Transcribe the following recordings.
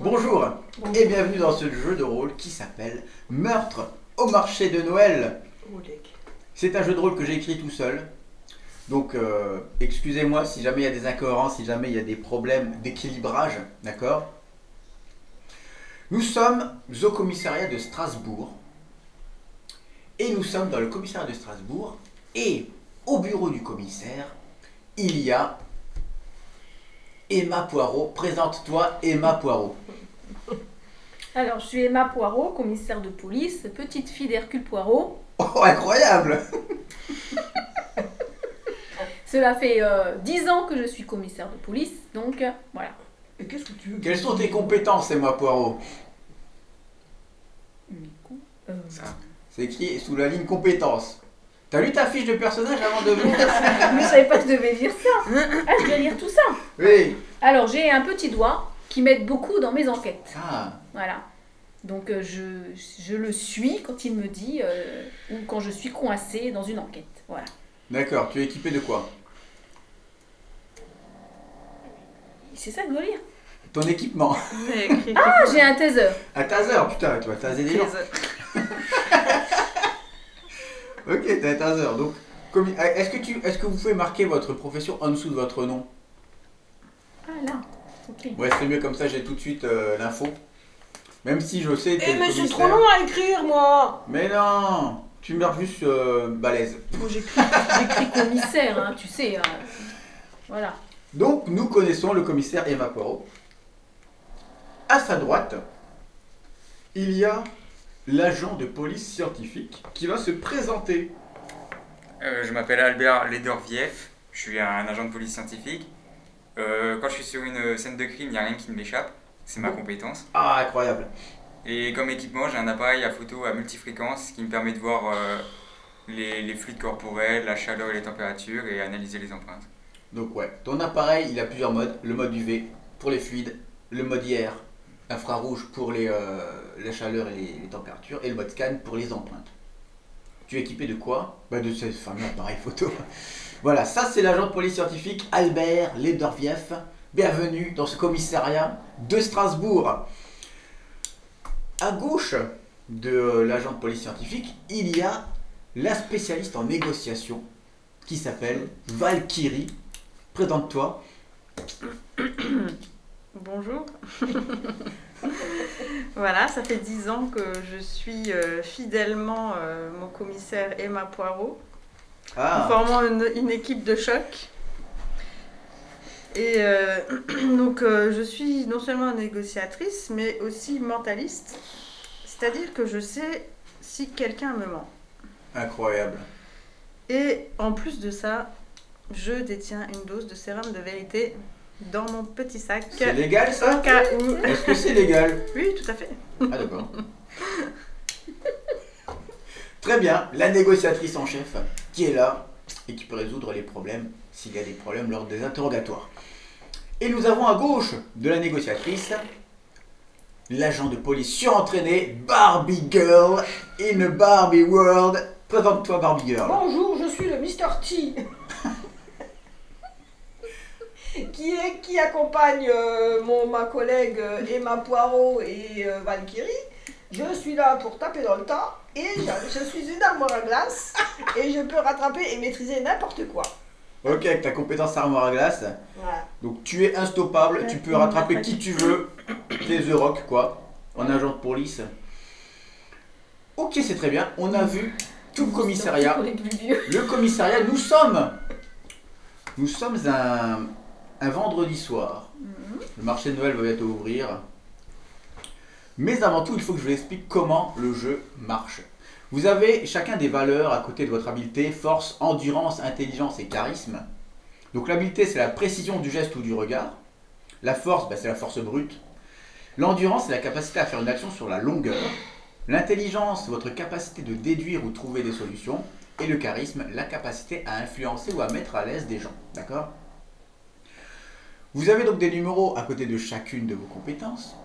Bonjour et bienvenue dans ce jeu de rôle qui s'appelle Meurtre au marché de Noël. C'est un jeu de rôle que j'ai écrit tout seul. Donc euh, excusez-moi si jamais il y a des incohérences, si jamais il y a des problèmes d'équilibrage, d'accord? Nous sommes au commissariat de Strasbourg. Et nous sommes dans le commissariat de Strasbourg. Et au bureau du commissaire, il y a Emma Poirot. Présente-toi, Emma Poirot. Alors, je suis Emma Poirot, commissaire de police, petite fille d'Hercule Poirot. Oh, incroyable Cela fait euh, 10 ans que je suis commissaire de police, donc euh, voilà. Et qu'est-ce que tu veux Quelles sont tes compétences, Emma Poirot? Euh, C'est écrit sous la ligne compétences. T'as lu ta fiche de personnage avant de venir Mais je savais pas que je devais lire ça. Ah, je vais lire tout ça. Oui. Alors, j'ai un petit doigt qui m'aide beaucoup dans mes enquêtes. Ah, Voilà. Donc, euh, je, je le suis quand il me dit, euh, ou quand je suis coincée dans une enquête. Voilà. d'accord. Tu es équipé de quoi? C'est ça que je dois lire. Ton équipement. Ah, j'ai un taser. Un taser, putain, tu vas taser des gens. Ok, t'as un taser. Donc, euh, est-ce que, tu, est-ce que vous pouvez marquer votre profession en dessous de votre nom? Ah, là. Ok. Ouais, c'est mieux comme ça, j'ai tout de suite euh, l'info. Même si je sais. Eh le mais c'est commissaire. trop long à écrire moi Mais non Tu meurs juste euh, balèze. Bon, j'écris j'écris commissaire, hein, tu sais. hein. Voilà. Donc, nous connaissons le commissaire Emma Poirot. À sa droite, il y a l'agent de police scientifique qui va se présenter. Euh, je m'appelle Albert Ledorviev, je suis un agent de police scientifique. Euh, quand je suis sur une scène de crime, il n'y a rien qui ne m'échappe, c'est ma compétence. Ah, incroyable. Et comme équipement, j'ai un appareil à photo à multifréquence qui me permet de voir euh, les, les fluides corporels, la chaleur et les températures et analyser les empreintes. Donc, ouais, ton appareil, il a plusieurs modes. Le mode UV pour les fluides, le mode IR, infrarouge pour les, euh, la chaleur et les, les températures, et le mode scan pour les empreintes. Tu es équipé de quoi? Bah De ce fameux appareil photo. voilà, ça c'est l'agent de police scientifique Albert Ledorviev. Bienvenue dans ce commissariat de Strasbourg. À gauche de l'agent de police scientifique, il y a la spécialiste en négociation qui s'appelle Valkyrie. Présente-toi. Bonjour. voilà, ça fait dix ans que je suis euh, fidèlement euh, mon commissaire Emma Poirot, Ah, formant une, une équipe de choc. Et euh, donc je suis non seulement négociatrice, mais aussi mentaliste. C'est-à-dire que je sais si quelqu'un me ment. incroyable. Et en plus de ça, je détiens une dose de sérum de vérité dans mon petit sac. C'est légal ça Au cas où. Est-ce que c'est légal? Oui, tout à fait. Ah d'accord. Très bien, la négociatrice en chef qui est là et qui peut résoudre les problèmes s'il y a des problèmes lors des interrogatoires. Et nous avons à gauche de la négociatrice l'agent de police surentraîné Barbie Girl in a Barbie World. Présente-toi Barbie Girl. Bonjour, je suis le Mr. T. qui, est, qui accompagne euh, mon, ma collègue euh, Emma Poirot et euh, Valkyrie. Je suis là pour taper dans le tas et je, je suis une armoire à glace et je peux rattraper et maîtriser n'importe quoi. Ok, avec ta compétence armoire à glace. Voilà. Donc tu es instoppable, tu peux rattraper qui tu veux. T'es The Rock, quoi. En agent de police. Ok, c'est très bien. On a vu tout le commissariat. Le commissariat, nous sommes. Nous sommes un, un vendredi soir. Le marché de Noël va bientôt ouvrir. Mais avant tout, il faut que je vous explique comment le jeu marche. Vous avez chacun des valeurs à côté de votre habileté, force, endurance, intelligence et charisme. Donc l'habileté, c'est la précision du geste ou du regard. La force, bah, c'est la force brute. L'endurance, c'est la capacité à faire une action sur la longueur. L'intelligence, c'est votre capacité de déduire ou trouver des solutions. Et le charisme, la capacité à influencer ou à mettre à l'aise des gens. D'accord? Vous avez donc des numéros à côté de chacune de vos compétences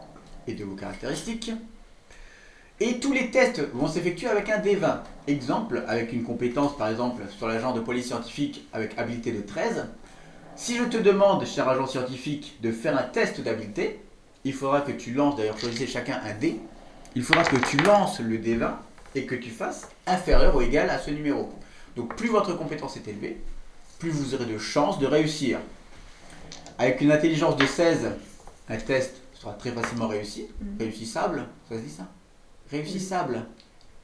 et de vos caractéristiques. Et tous les tests vont s'effectuer avec un D20. Exemple, avec une compétence par exemple sur l'agent de police scientifique avec habileté de 13. Si je te demande, cher agent scientifique, de faire un test d'habileté, il faudra que tu lances, d'ailleurs choisissez chacun un dé, il faudra que tu lances le dé 20 et que tu fasses inférieur ou égal à ce numéro. Donc plus votre compétence est élevée, plus vous aurez de chances de réussir. Avec une intelligence de 16, un test sera très facilement réussi, Mhm. réussissable, ça se dit ça? Réussissable.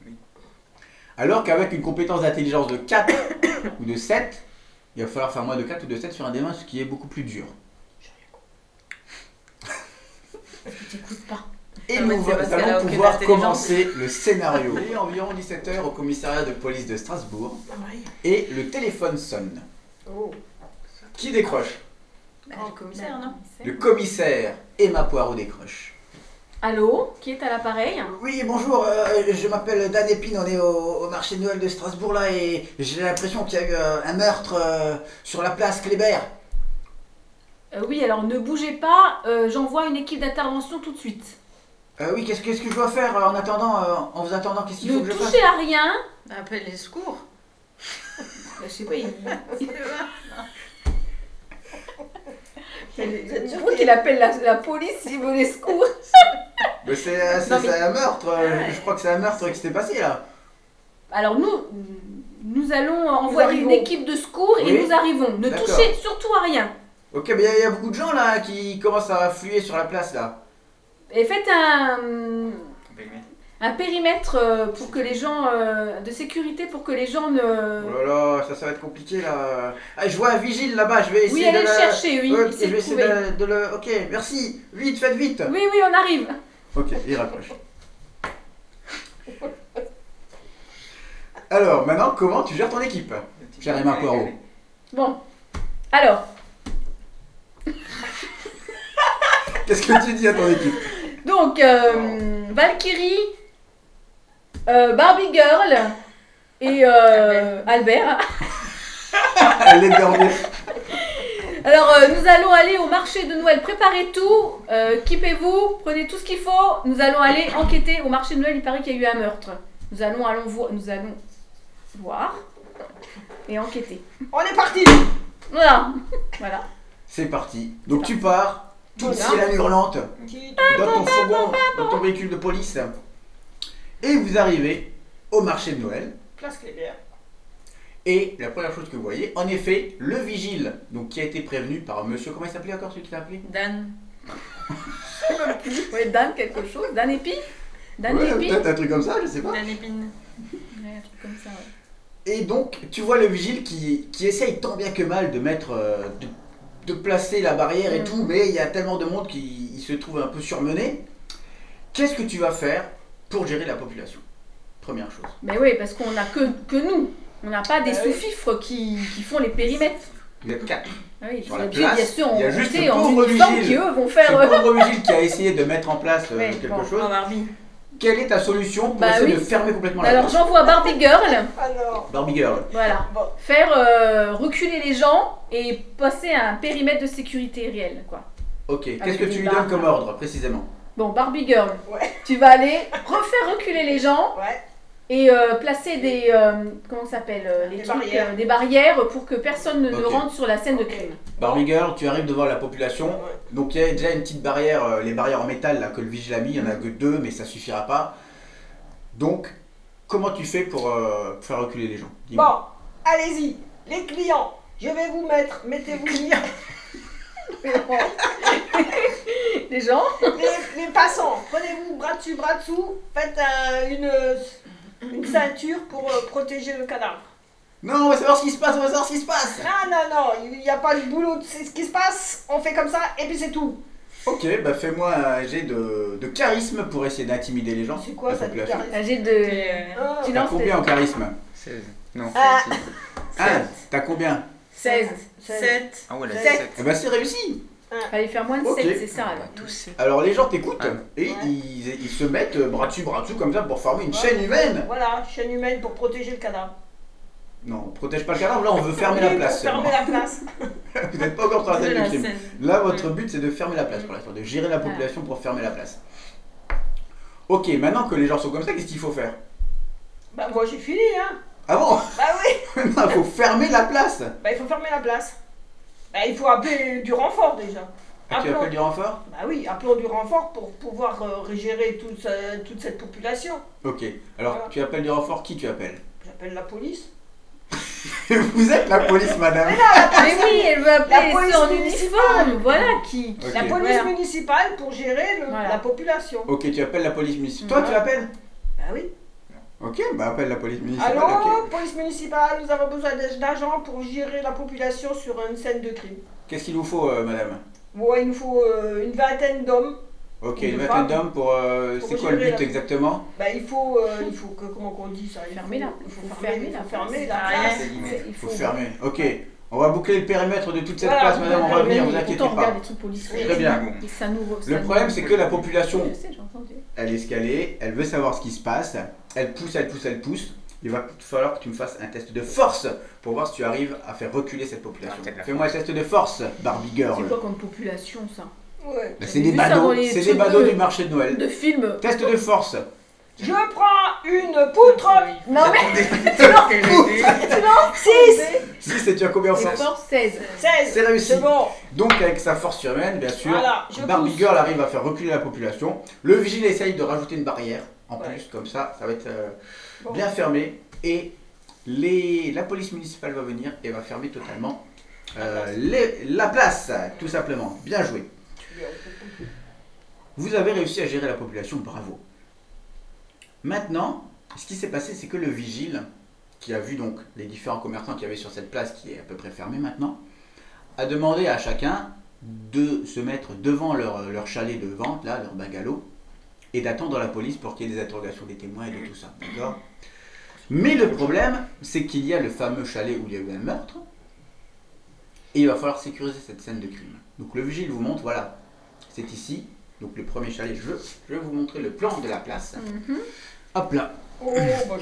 Oui. Alors qu'avec une compétence d'intelligence de 4 ou de 7, il va falloir faire moins de 4 ou de 7 sur un des mains, ce qui est beaucoup plus dur. Je pas. Et nous allons pouvoir commencer le scénario. Il est environ 17h au commissariat de police de Strasbourg et le téléphone sonne. Oh. Qui décroche? Bah, le commissaire, non Le commissaire Emma Poirot décroche. Allô Qui est à l'appareil Oui, bonjour, euh, je m'appelle Dan Épine, on est au, au marché de Noël de Strasbourg là et j'ai l'impression qu'il y a eu euh, un meurtre euh, sur la place Kléber. Euh, Oui, alors ne bougez pas, euh, j'envoie une équipe d'intervention tout de suite. Euh, oui, qu'est-ce qu'est-ce que je dois faire en attendant, euh, en vous attendant, qu'est-ce qu'il faut Ne que je fasse? touchez à rien. Appelle les secours. Bah, je sais pas, il... Vous êtes sûr Je crois qu'il appelle la, la police s'il veut les secours. Mais c'est euh, un meurtre, euh, Ouais. je crois que c'est un meurtre qui s'était passé là. Alors nous, nous allons envoyer une équipe de secours Oui. et nous arrivons. Ne touchez surtout à rien. Ok, mais il y a- il y, a beaucoup de gens là qui commencent à affluer sur la place là. Et faites un, Périmètre. Un périmètre euh, pour que les gens euh, de sécurité pour que les gens ne. Oh là là, ça, ça va être compliqué là. Ah, je vois un vigile là-bas, je vais essayer Oui, de allez le le- chercher, oui. Ok, je de vais essayer de, de le. Ok, merci. Vite, faites vite. Oui, oui, on arrive. Ok, il raccroche. Alors, maintenant, comment tu gères ton équipe Emma Poirot? Bon. Alors, Qu'est-ce que tu dis à ton équipe? Donc euh, Valkyrie, euh, Barbie Girl et euh, Albert. Elle est dernière. Alors, euh, nous allons aller au marché de Noël. Préparez tout, euh, équipez-vous, prenez tout ce qu'il faut. Nous allons aller enquêter au marché de Noël. Il paraît qu'il y a eu un meurtre. Nous allons, allons vo- nous allons voir et enquêter. On est parti Voilà. Voilà. C'est parti. Donc tu pars, toute Voilà. sirène hurlante, Qui- dans ton fourgon, dans ton véhicule de police. Et vous arrivez au marché de Noël. Place Kléber. Et la première chose que vous voyez, en effet, le vigile, donc qui a été prévenu par monsieur, comment il s'appelait encore celui qui t'a appelé? Dan. Ouais, Dan quelque chose. Dan Épi Dan Ouais, peut-être un truc comme ça, je sais pas. Dan Épine. Ouais, un truc comme ça, ouais. Et donc, tu vois le vigile qui, qui essaye tant bien que mal de mettre, euh, de, de placer la barrière et Mhm. tout, mais il y a tellement de monde qui il se trouve un peu surmené. Qu'est-ce que tu vas faire? Pour gérer la population Première chose. Mais oui, parce qu'on n'a que, que nous. On n'a pas des Bah oui. sous-fifres qui, qui font les périmètres. Vous êtes quatre. Ah Oui, Sur la puis, bien place, sûr, il y a on juste le en pauvre vigile. qui eux vont Ce faire. euh, pauvre vigile qui a essayé de mettre en place euh, Ouais, quelque bon. chose. Quelle est ta solution pour Bah essayer oui. de fermer complètement la Alors place j'envoie Barbie Girl, Alors, Barbie Girl. voilà, bon, faire euh, reculer les gens et passer à un périmètre de sécurité réel, quoi. Ok, qu'est-ce que tu lui donnes comme ordre précisément? Bon, Barbie Girl, Ouais. tu vas aller refaire reculer les gens ouais. et euh, placer des euh, comment ça s'appelle euh, les Des trucs, barrières. euh, des barrières pour que personne ne, ne Ok. rentre sur la scène de Ok. crime. Barbie Girl, tu arrives devant la population. Ouais. Donc il y a déjà une petite barrière, euh, les barrières en métal là, que le vigile a mis, il y en a que deux, mais ça suffira pas. Donc, comment tu fais pour, euh, faire reculer les gens? Dis-moi. Bon, allez-y, les clients, je vais vous mettre, mettez-vous Les gens les, les passants, prenez-vous bras dessus, bras dessous, faites un- une, une ceinture pour euh, protéger le cadavre. Non, on va savoir ce qui se passe, on va savoir ce qui se passe Non, non, non, il n'y a pas de boulot, c'est ce qui se passe, on fait comme ça et puis c'est tout. Ok, bah fais-moi un jet de, de charisme pour essayer d'intimider les gens. C'est quoi ça du charisme J'ai de Ah, tu T'as lances combien en charisme 16. Non. Ah. si. Un T'as combien 16. 7. Ah ouais, Sept. 7. Eh bah c'est réussi Fallait faire moins de Ok. 7, c'est ça alors. Tous. Alors les gens t'écoutent Ah. et Ouais. ils, ils se mettent euh, bras dessus, bras dessous comme ça pour former une Ouais. chaîne humaine Voilà, chaîne humaine pour protéger le cadavre. Non, on protège pas le cadavre, là on veut fermer Oui, la place pour seulement. Fermer la place. Vous n'êtes pas encore sur la De la du crime. scène. Là, votre but, c'est de fermer la place pour l'instant, de gérer la population pour fermer la place. Ok, maintenant que les gens sont comme ça, qu'est-ce qu'il faut faire? Bah moi j'ai fini, hein. Ah bon? Bah oui, Non, il faut fermer la place bah il faut fermer la place. Bah il faut appeler du renfort déjà. Ah, tu Appelons- appelles du renfort? Bah oui, appelons du renfort pour pouvoir euh, gérer toute, ce- toute cette population. Ok. Alors, Voilà. tu appelles du renfort, qui tu appelles? J'appelle la police. Vous êtes la police, madame. Mais oui, elle veut appeler La police municipale. uniforme. Voilà qui. La police Voilà. municipale pour gérer le- Voilà. la population. Ok, tu appelles la police municipale. Toi, tu l'appelles? Bah oui. Ok, bah appelle la police municipale. Allô, police municipale, nous avons besoin d'ag- d'agents pour gérer la population sur une scène de crime. Qu'est-ce qu'il vous faut, euh, madame? Il nous faut euh, une vingtaine d'hommes. Ok, une vingtaine d'hommes pour. euh, Pour c'est quoi le but la- exactement? Bah, il faut, euh, il faut que, comment qu'on dit ça? Il Fermer faut, la- il faut faut fermer, la faut fermer la place. Il Faut fermer. Ok. On va boucler le périmètre de toute cette Voilà, place, madame. On va venir, vous venir. inquiétez Pourtant, on regarde pas. les trucs policiers. Très bien. Et ça nous ça Le nous- problème, c'est que la population, Je sais, j'ai entendu. elle est escalée, elle veut savoir ce qui se passe, elle pousse, elle pousse, elle pousse. Il va falloir que tu me fasses un test de force pour voir si tu arrives à faire reculer cette population. Ah, Fais-moi un test de force, Barbie Girl. C'est quoi comme population ça? Ouais. Bah, c'est des badauds, c'est des badauds de- du marché de Noël. De film. Test de force. Je prends une poutre. Non mais Six. Si c'est tu as combien en force fort 16. 16. C'est réussi. C'est bon. Donc avec sa force surhumaine, bien sûr, Voilà, Barbie pousse. Girl arrive à faire reculer la population. Le vigile essaye de rajouter une barrière en Ouais. plus, comme ça, ça va être euh, Bon. bien fermé. Et les, la police municipale va venir et va fermer totalement euh, les- la place, tout simplement. Bien joué. Vous avez réussi à gérer la population, bravo. Maintenant, ce qui s'est passé, c'est que le vigile, qui a vu donc les différents commerçants qu'il y avait sur cette place, qui est à peu près fermée maintenant, a demandé à chacun de se mettre devant leur, leur chalet de vente, là, leur bungalow, et d'attendre la police pour qu'il y ait des interrogations des témoins et de tout ça. D'accord? Mais le problème, c'est qu'il y a le fameux chalet où il y a eu un meurtre, et il va falloir sécuriser cette scène de crime. Donc le vigile vous montre, voilà, c'est ici, donc le premier chalet, je, je vais vous montrer le plan de la place. Mhm. Hop là, Oh, bah, je pas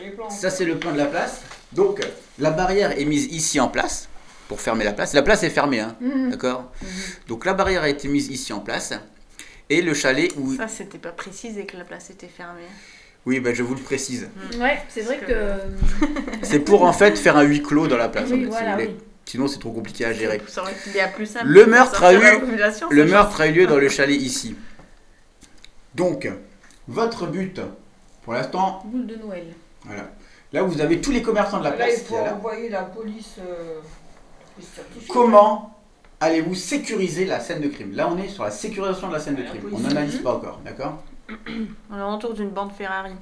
les plans. ça c'est le plan de la place. Donc la barrière est mise ici en place, pour fermer la place. La place est fermée, hein, Mhm. d'accord? Donc la barrière a été mise ici en place. Et le chalet où... Ça, c'était pas précisé que la place était fermée. Oui, ben, je vous le précise. Ouais, c'est vrai que. C'est pour en fait faire un huis clos dans la place. en fait, voilà, vous voulez. oui. Sinon c'est trop compliqué à gérer. Ça aurait été bien plus simple. Le meurtre a eu- Le meurtre a eu lieu dans le chalet ici. Donc, votre but, pour l'instant, Boule de Noël. voilà. Là, vous avez tous les commerçants de la Là, place il qui faut envoyer la police. euh. Comment allez-vous sécuriser la scène de crime? Là, on est sur la sécurisation de la scène de crime. police. On n'analyse pas encore, d'accord? On est autour d'une bande Ferrari.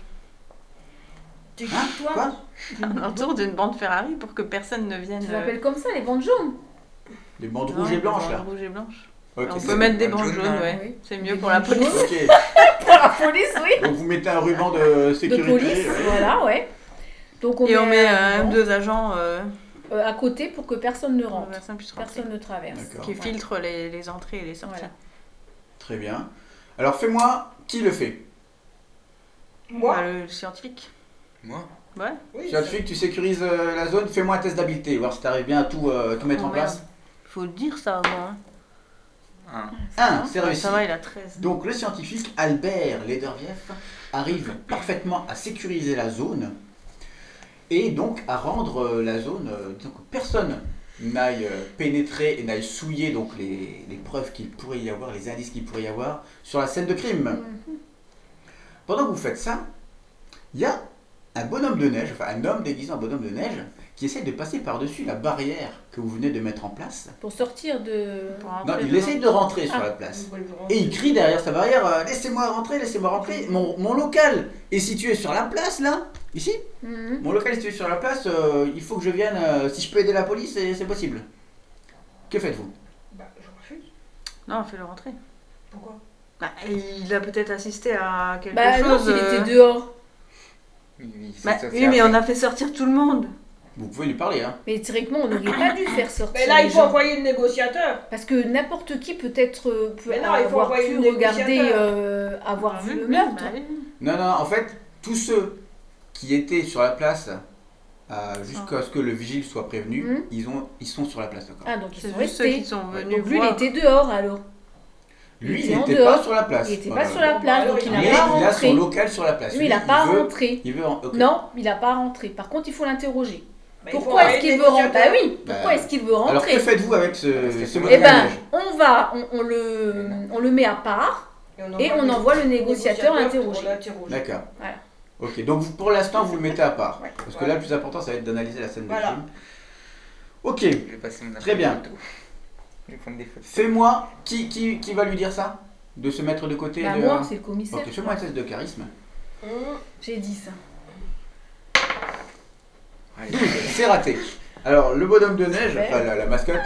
T'es Hein? qui, toi Quoi autour d'une bande Ferrari pour que personne ne vienne. Ça euh, s'appelle comme ça, les bandes jaunes? Les bandes non, rouges et blanches, bandes là. Rouges et blanches. On peut mettre des bandes jaunes, jaunes, ouais. Oui. C'est mieux pour la police. Pour la police, oui. donc vous mettez un ruban de De sécurité. police, ouais. voilà, ouais. Donc on Et on met un un ruban, ou deux agents euh, euh, à côté pour que personne ne rentre. personne ne traverse. Qui filtrent les, les entrées et les sorties. Voilà. Très bien. Alors, fais-moi qui le fait? Moi? Bah, le scientifique. Moi? Ouais. Oui. Scientifique, tu sécurises euh, la zone, fais-moi un test d'habileté, voir si tu arrives bien à tout, euh, tout mettre Oh, en place. Faut le dire ça avant. Hein. Un. Un, c'est réussi. ça va, il a 13. Donc le scientifique Albert Ledervief arrive parfaitement à sécuriser la zone et donc à rendre euh, la zone, euh, disons que personne n'aille euh, pénétrer et n'aille souiller donc les, les preuves qu'il pourrait y avoir, les indices qu'il pourrait y avoir sur la scène de crime. Mhm. Pendant que vous faites ça, il y a un bonhomme de neige, enfin un homme déguisé en bonhomme de neige, qui essaie de passer par-dessus la barrière que vous venez de mettre en place. Pour sortir de. Pour Non, il essaie de rentrer sur Ah. la place. Et il crie derrière sa barrière euh, Laissez-moi rentrer, laissez-moi rentrer. Mon, mon local est situé sur la place là, ici. Mhm. Mon local est situé sur la place. euh, il faut que je vienne. euh, si je peux aider la police, c'est possible. Que faites-vous? Bah, je refuse. Non, fais-le rentrer. Pourquoi? Bah, il a peut-être assisté à quelque Bah non, chose. euh, était dehors. Oui, oui, Bah, oui, mais on a fait sortir tout le monde. Vous pouvez lui parler. Hein. Mais théoriquement, on n'aurait pas dû faire sortir. Mais là, il faut gens. envoyer le négociateur. Parce que n'importe qui peut être euh, peut Mais non, il faut avoir envoyer pu le regarder, négociateur. euh, avoir vu le meurtre. oui. Non, non, en fait, tous ceux qui étaient sur la place euh, jusqu'à ce que le vigile soit prévenu, Mhm. ils, ont, ils sont sur la place. Ah, donc ils C'est sont juste ceux restés. qui sont venus Donc lui, il voir. était dehors alors. Lui, il il était en n'était dehors. pas sur la place. Il n'était pas sur la place, donc il Mais n'a il pas a rentré. son local sur la place. Lui, il n'a pas veut- rentré. Il veut en- ok. Non, il n'a pas rentré. Par contre, il faut l'interroger. Faut Pourquoi envoyer est-ce qu'il veut rentrer Bah oui, pourquoi Bah, est-ce qu'il veut Alors que rentrer faites-vous avec ce, que ce Eh ben, on va, on, on le, on le met à part et on envoie le négociateur pour interroger. D'accord. Voilà. Ok, donc pour l'instant vous le mettez à part. Ouais. Parce que Voilà. là le plus important ça va être d'analyser la scène Voilà. de crime. Ok, Je vais passer mon Très bien. fais-moi, qui, qui, qui va lui dire ça? De se mettre de côté Bah de... moi, c'est le commissaire. Ok, fais-moi un test de charisme. Hum, J'ai dit ça. Allez. C'est raté. Alors le bonhomme de neige, enfin la, la mascotte,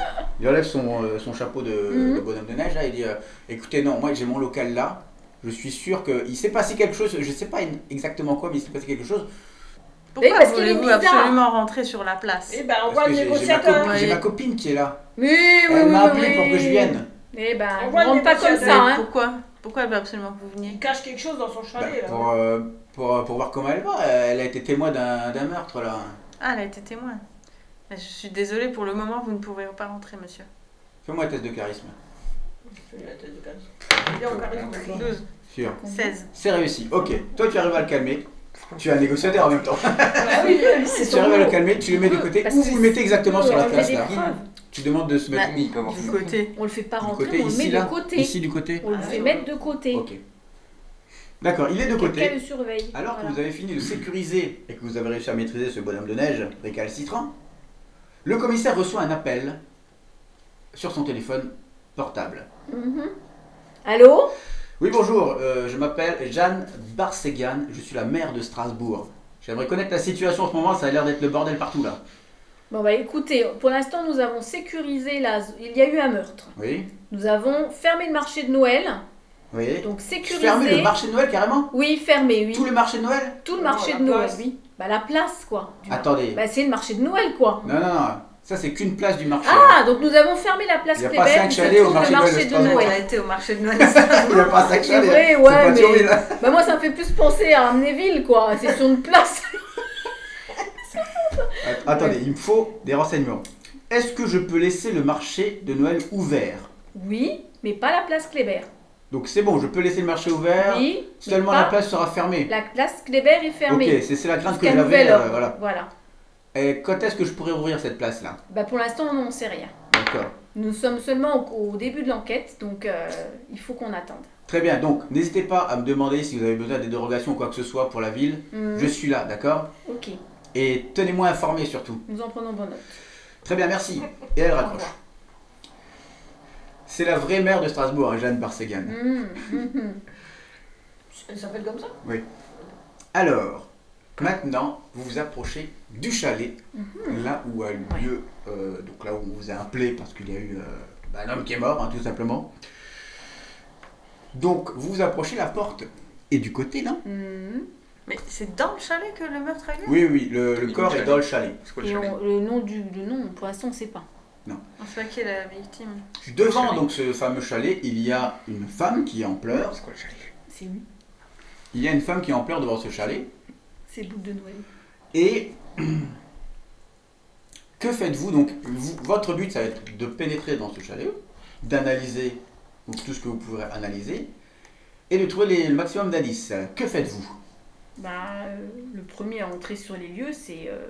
il enlève son, euh, son chapeau de, Mhm. de bonhomme de neige là, il dit euh, écoutez non, moi j'ai mon local là, je suis sûr qu'il s'est passé quelque chose, je sais pas exactement quoi, mais il s'est passé quelque chose. Pourquoi parce qu'il est bizarre. absolument rentrer sur la place Eh ben, on voit le j'ai j'ai ma, négociateur. copine- j'ai ma copine qui est là. Oui, oui, Elle oui, m'a appelé oui. pour que je vienne. Eh ben, On le rentre pas comme ça, Mais hein. Pourquoi? Pourquoi elle veut absolument que vous veniez? Il cache quelque chose dans son Bah, chalet, là. pour, euh, pour, pour voir comment elle va, elle a été témoin d'un d'un meurtre là. Ah, elle a été témoin. Mais je suis désolée, pour le moment, vous ne pouvez pas rentrer, monsieur. Fais-moi un test de charisme. Fais la tête de casse. Il est en charisme. 12, Sûr. 16. C'est réussi. Ok, toi tu arrives à le calmer. Tu es un négociateur en même temps. Ah oui, c'est Tu arrives à le calmer, tu le mets de côté. Parce Où que vous le mettez exactement sur la fait place des là preuves. Tu demandes de se mettre Bah, Oui, Du côté. On le fait pas du rentrer, côté on le met ici de côté. Ici du côté. On le Ah, fait mettre de côté. Ok. D'accord, il est de côté. le surveille. Alors que vous avez fini de sécuriser et que vous avez réussi à maîtriser ce bonhomme de neige récalcitrant, le commissaire reçoit un appel sur son téléphone portable. Mhm. Allô? Oui, bonjour, euh, je m'appelle Jeanne Barsegan, je suis la maire de Strasbourg. J'aimerais connaître la situation en ce moment, ça a l'air d'être le bordel partout là. Bon bah écoutez, pour l'instant nous avons sécurisé la... Il y a eu un meurtre. Oui, Nous avons fermé le marché de Noël. Oui. Donc sécurisé. Fermer le marché de Noël carrément Oui, fermé, oui. Tout le marché de Noël Tout le marché de Noël, place. oui. Bah la place quoi. Attendez. Bah c'est le marché de Noël quoi. Non, non, non, ça c'est qu'une place du marché. Ah, donc nous avons fermé la place Il y a pas Kléber, cinq qui se chalets au marché de Noël On a Noël. été au marché de Noël. Il n'y a pas cinq C'est chalets. vrai, ouais, pas mais-. Bah moi ça me fait plus penser à Amnéville quoi. C'est sur une place. Att- Attendez, il me faut des renseignements. Est-ce que je peux laisser le marché de Noël ouvert? Oui, mais pas la place Kléber. Donc c'est bon, je peux laisser le marché ouvert, Oui, mais seulement pas- la place sera fermée. La place Kléber est fermée. Ok, c'est c'est la crainte que j'avais. euh, voilà. voilà. Et quand est-ce que je pourrais ouvrir cette place-là Bah pour l'instant on n'en sait rien. D'accord. Nous sommes seulement au, au début de l'enquête, donc euh, il faut qu'on attende. Très bien, donc n'hésitez pas à me demander si vous avez besoin des dérogations ou quoi que ce soit pour la ville. Mhm. Je suis là, d'accord? Ok, Et tenez-moi informé surtout. nous en prenons bonne note. Très bien, merci. Et elle raccroche. C'est la vraie maire de Strasbourg, hein, Jeanne Barsegan. Mhm, mhm. Elle s'appelle comme ça? Alors, maintenant, vous vous approchez du chalet, là où a eu Ouais. lieu, euh, donc là où on vous a appelé parce qu'il y a eu euh, bah, un homme qui est mort, hein, tout simplement. Donc, vous vous approchez la porte. Et du côté, là. Mais c'est dans le chalet que le meurtre a lieu? Oui, oui, le, le Oui, corps est dans le chalet. C'est quoi le Et on- le nom du le nom, pour l'instant on ne sait pas. On sait pas qui est la victime? Devant donc ce fameux chalet, il y a une femme qui est en pleurs. C'est quoi le chalet? C'est où? Il y a une femme qui est en pleurs devant ce chalet. C'est boule de Noël. Et que faites-vous donc? Vous- Votre but, ça va être de pénétrer dans ce chalet, d'analyser tout ce que vous pourrez analyser, et de trouver les- le maximum d'indices. Que faites-vous? Bah, euh, le premier à entrer sur les lieux, c'est euh,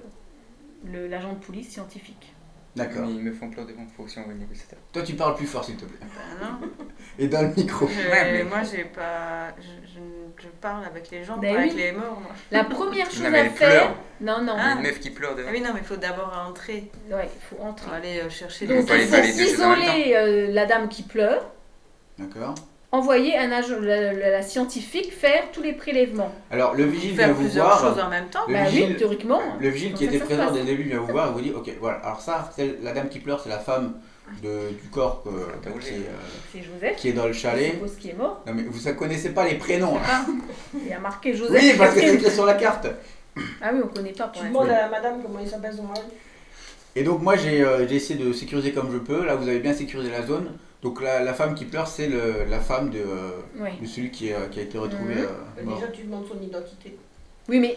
l'agent de police scientifique. D'accord. Ils me font peur devant, faut aussi envoyer le négociateur. Toi, tu parles plus fort, s'il te plaît. Ben non. Et dans le micro. Je- Ouais, mais- Moi, j'ai pas. Je, je- je parle avec les gens, Ben pas avec les morts, moi. La première chose Non, mais à faire. pleure. Non, non. Ah. une meuf qui pleure devant. Ah oui, non, mais il faut d'abord entrer. Ouais, il faut entrer. Aller euh, chercher Donc, Donc faut aller il faut les euh, la dame qui pleure, D'accord. Envoyer un agent, la, la- la scientifique faire tous les prélèvements. Alors, le vigile vient vous plusieurs choses voir. en même temps. Le bah vigile- oui, théoriquement. Le vigile qui était présent dès le début vient vous voir et vous dit Ok, voilà. Alors, ça, c'est la dame qui pleure, c'est la femme de- du corps que- qui, est, euh, C'est Joseph. qui est dans le chalet. suppose qui est mort. Non, mais vous ne connaissez pas les prénoms. hein. Il a marqué Joseph. Oui, parce que écrit sur la carte. Ah oui, on connaît pas pour Tu demandes à la madame comment il s'appelle son mari. Et donc moi j'ai euh, j'ai essayé de sécuriser comme je peux. Là vous avez bien sécurisé la zone. Donc la, la femme qui pleure c'est le- la femme de, euh, Oui. de celui qui, euh, qui a été retrouvé Mhm. euh, Bah, mort. Déjà, tu demandes son identité. oui, mais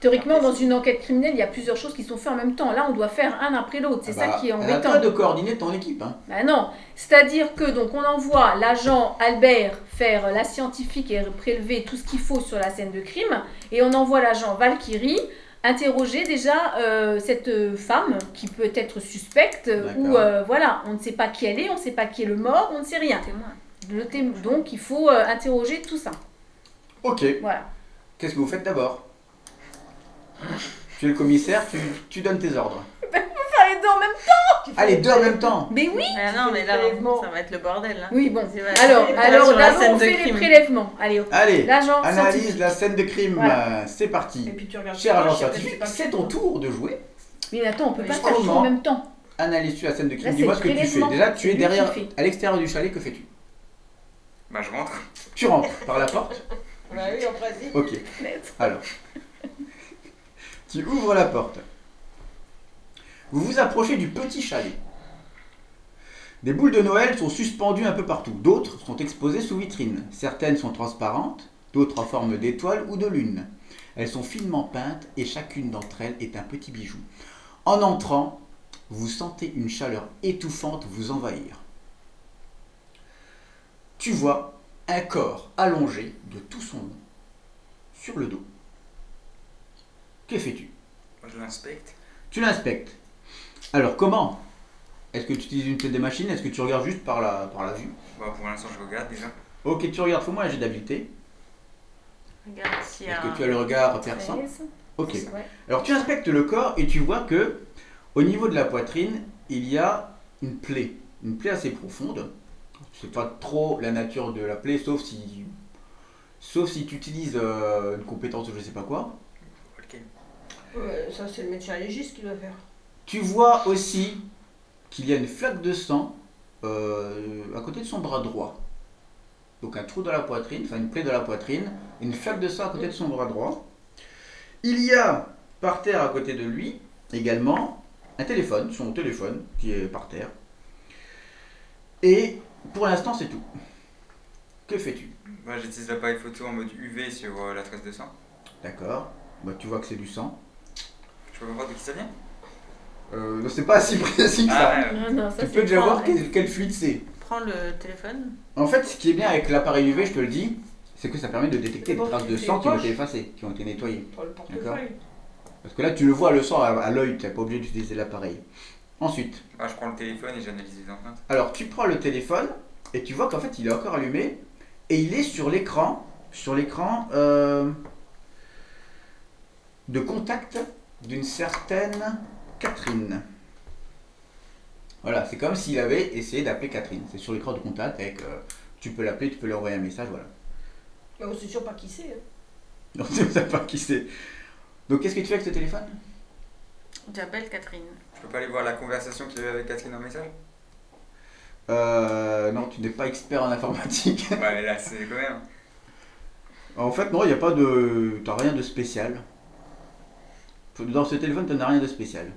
théoriquement, dans une enquête criminelle, il y a plusieurs choses qui sont faites en même temps. Là, on doit faire un après l'autre. C'est Ah bah, ça qui est embêtant. pas de coordonner ton équipe. Hein. Bah non, c'est-à-dire que donc on envoie l'agent Albert faire la scientifique et prélever tout ce qu'il faut sur la scène de crime, et on envoie l'agent Valkyrie interroger déjà euh, cette euh, femme qui peut être suspecte euh, ou euh, voilà, on ne sait pas qui elle est, on ne sait pas qui est le mort, on ne sait rien. Témoin. Le témo- Donc il faut euh, interroger tout ça. Ok. Voilà. Qu'est-ce que vous faites d'abord? Tu es le commissaire, tu, tu donnes tes ordres. Deux en même fais Allez, le deux en même temps Mais oui non, mais là, ça va être le bordel. Là. Oui, bon. C'est vrai. Alors, alors sur la d'abord scène on de fait les crime. prélèvements. Allez, hop. Allez, L'agent analyse scientifique. la scène de crime. Voilà. Euh, C'est parti. Et puis tu regardes Cher agent scientifique, c'est ton tour de jouer. Mais attends, on peut pas faire tout en même temps. Analyse-tu la scène de crime Dis-moi ce que tu fais. prélèvement. Déjà, tu es derrière, fait. à l'extérieur du chalet, que fais-tu? Bah, je rentre. Tu rentres par la porte Bah oui, en principe. Ok. Alors, tu ouvres la porte. Vous vous approchez du petit chalet. Des boules de Noël sont suspendues un peu partout. D'autres sont exposées sous vitrine. Certaines sont transparentes, d'autres en forme d'étoile ou de lune. Elles sont finement peintes et chacune d'entre elles est un petit bijou. En entrant, vous sentez une chaleur étouffante vous envahir. Tu vois un corps allongé de tout son long sur le dos. Que fais-tu? Je l'inspecte. Tu l'inspectes. Alors comment? Est-ce que tu utilises une des machines? Est-ce que tu regardes juste par la, par la vue? Bah, pour l'instant, je regarde déjà. Ok, tu regardes, fais-moi un jet d'habileté. Regarde s'il y a. Est-ce que tu as le regard perçant? 13. Ok. Ouais. Alors tu inspectes le corps et tu vois que au niveau de la poitrine, il y a une plaie. Une plaie assez profonde. Je sais pas trop la nature de la plaie, sauf si, sauf si tu utilises euh, une compétence de je sais pas quoi. Ok. Ouais, ça, c'est le médecin légiste qui doit faire. Tu vois aussi qu'il y a une flaque de sang euh, à côté de son bras droit. Donc un trou dans la poitrine, enfin une plaie dans la poitrine, une flaque de sang à côté de son bras droit. Il y a par terre à côté de lui également un téléphone, son téléphone qui est par terre. Et pour l'instant c'est tout. Que fais-tu? Bah, j'utilise l'appareil photo en mode UV sur euh, la trace de sang. D'accord bah, Tu vois que c'est du sang. Je peux voir de qui ça vient? Euh, non, c'est pas si précis que ça. Ah, ouais. Non, non, ça tu peux déjà voir quel, quel fluide c'est. Prends le téléphone. En fait, ce qui est bien avec l'appareil UV, je te le dis, c'est que ça permet de détecter les traces de sang qui ont été effacées, qui ont été nettoyées. Portefeuille. Parce que là, tu le vois, le sang à, à l'œil, tu n'es pas obligé d'utiliser l'appareil. Ensuite, Bah, je prends le téléphone et j'analyse les empreintes. alors tu prends le téléphone et tu vois qu'en fait, il est encore allumé et il est sur l'écran, sur l'écran euh, de contact d'une certaine Catherine. Voilà, c'est comme s'il avait essayé d'appeler Catherine. C'est sur l'écran de contact avec. euh, tu peux l'appeler, tu peux lui envoyer un message, voilà. Mais on sait sûr pas qui c'est. hein. Ne sais pas qui c'est. Donc, qu'est-ce que tu fais avec ce téléphone? J'appelle Catherine. Je peux pas aller voir la conversation qu'il y avait avec Catherine en message? Euh. Non, tu n'es pas expert en informatique. Bah, mais là, c'est quand même. en fait, non, il n'y a pas de. T'as rien de spécial. Dans ce téléphone, tu n'as rien de spécial.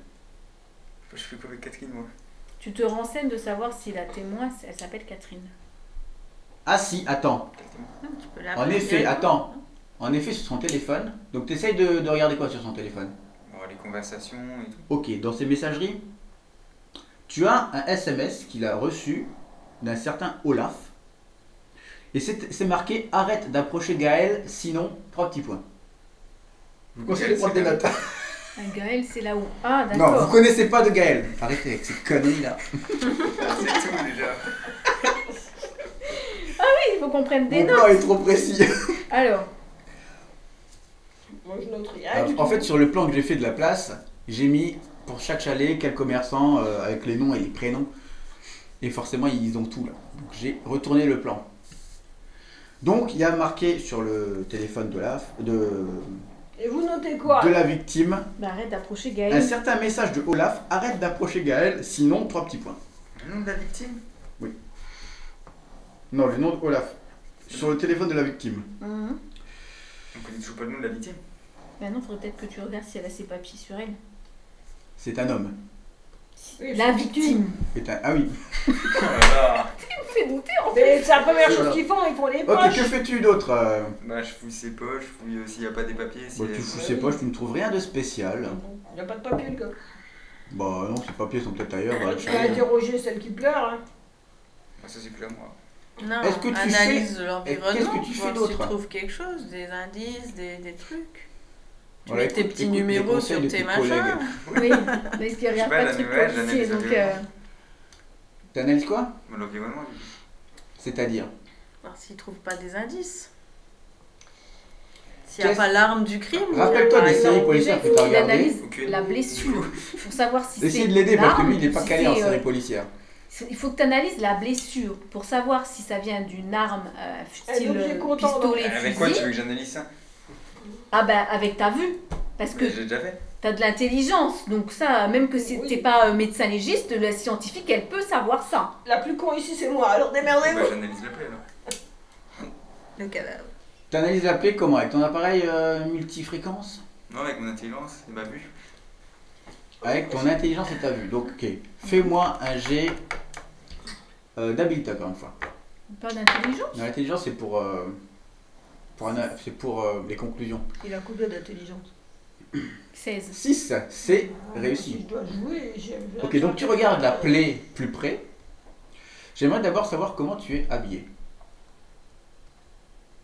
Je fais quoi avec Catherine, moi? Tu te renseignes de savoir si la témoin, elle s'appelle Catherine. Ah, si, attends. Catherine. Non, tu peux En effet, attends. En effet, sur son téléphone. Donc, tu essayes de, de regarder quoi sur son téléphone? Bon, les conversations et tout. Ok, dans ses messageries, tu as un SMS qu'il a reçu d'un certain Olaf. Et c'est c'est marqué Arrête d'approcher Gaël, sinon, trois petits points. Je vous conseille de prendre des notes. Un Gaël, c'est là où Ah, Non, vous d'accord. connaissez pas de Gaël. Arrêtez avec ces conneries là. c'est tout déjà. Il faut qu'on prenne des Mon notes. plan est trop précis. Alors, Moi, je note rien. Alors, du en fait, sur le plan que j'ai fait de la place, j'ai mis pour chaque chalet quel commerçant euh, avec les noms et les prénoms. Et forcément, ils ont tout là. Donc j'ai retourné le plan. Donc il y a marqué sur le téléphone de la, de, Et vous notez quoi de la victime bah arrête d'approcher un Gaël. certain message de Olaf arrête d'approcher Gaël, sinon trois petits points. Le nom de la victime? Non, le nom de Olaf. Sur le téléphone de la victime. Mhm. On connaît toujours pas le nom de la victime? Bah non, faudrait peut-être que tu regardes si elle a ses papiers sur elle. C'est un homme. Oui, La victime. Un... Ah oui. Voilà. Ça me fait douter en fait. Mais c'est la première chose qu'ils font, ils font les Ok, poches. que fais-tu d'autre euh Bah, je fouille ses poches, je fouille euh, s'il n'y a pas des papiers. elle- Tu fous ses poches, tu ne trouves rien de spécial. Il n'y a pas de papier, le gars. Bah non, ces papiers sont peut-être ailleurs. Tu vas chalet. interroger celle qui pleure. Hein. Bah, ça, c'est plus à moi. Non, Est-ce que tu analyse fais- l'environnement. qu'est-ce que tu fais d'autre tu trouves quelque chose, des indices, des, des trucs. Tu Voilà, mets tes petits écoute numéros sur tes machins. Oui, parce qu'il regarde pas, pas de trucs donc... euh, T'analyses quoi? L'environnement. C'est-à-dire? Voir s'ils trouvent pas des indices. S'il n'y a Qu'est-ce- pas l'arme du crime. Rappelle-toi par des séries policières que t'as il regardées. analyse Aucune. la blessure pour savoir si c'est Essaye de l'aider parce que lui, il n'est pas calé en c'est, euh, policière. c'est- Il faut que tu analyses la blessure pour savoir si ça vient d'une arme euh, style objet euh, contendant. pistolet, Avec quoi tu fusil. veux que j'analyse ça? Ah ben avec ta vue, parce que J'ai déjà fait. Tu as de l'intelligence. Donc ça, même que si Oui. t'es pas euh, médecin légiste, la scientifique, elle peut savoir ça. La plus con ici, c'est moi, alors Bah, démerdez-vous. j'analyse le plaie alors. Le cadavre. T'analyses la plaie comment Avec ton appareil euh, multifréquence? Non, avec mon intelligence et ma vue. Avec ton intelligence et ta vue. Donc, ok. Fais-moi un jet euh, d'habileté, encore une fois. Pas d'intelligence? Non, L'intelligence, c'est pour, euh, pour, un- c'est pour euh, les conclusions. Il a combien d'intelligence? 16. 6, c'est Si réussi. je dois jouer, j'aime bien. Ok, donc tu regardes la plaie plus près. J'aimerais d'abord savoir comment tu es habillé.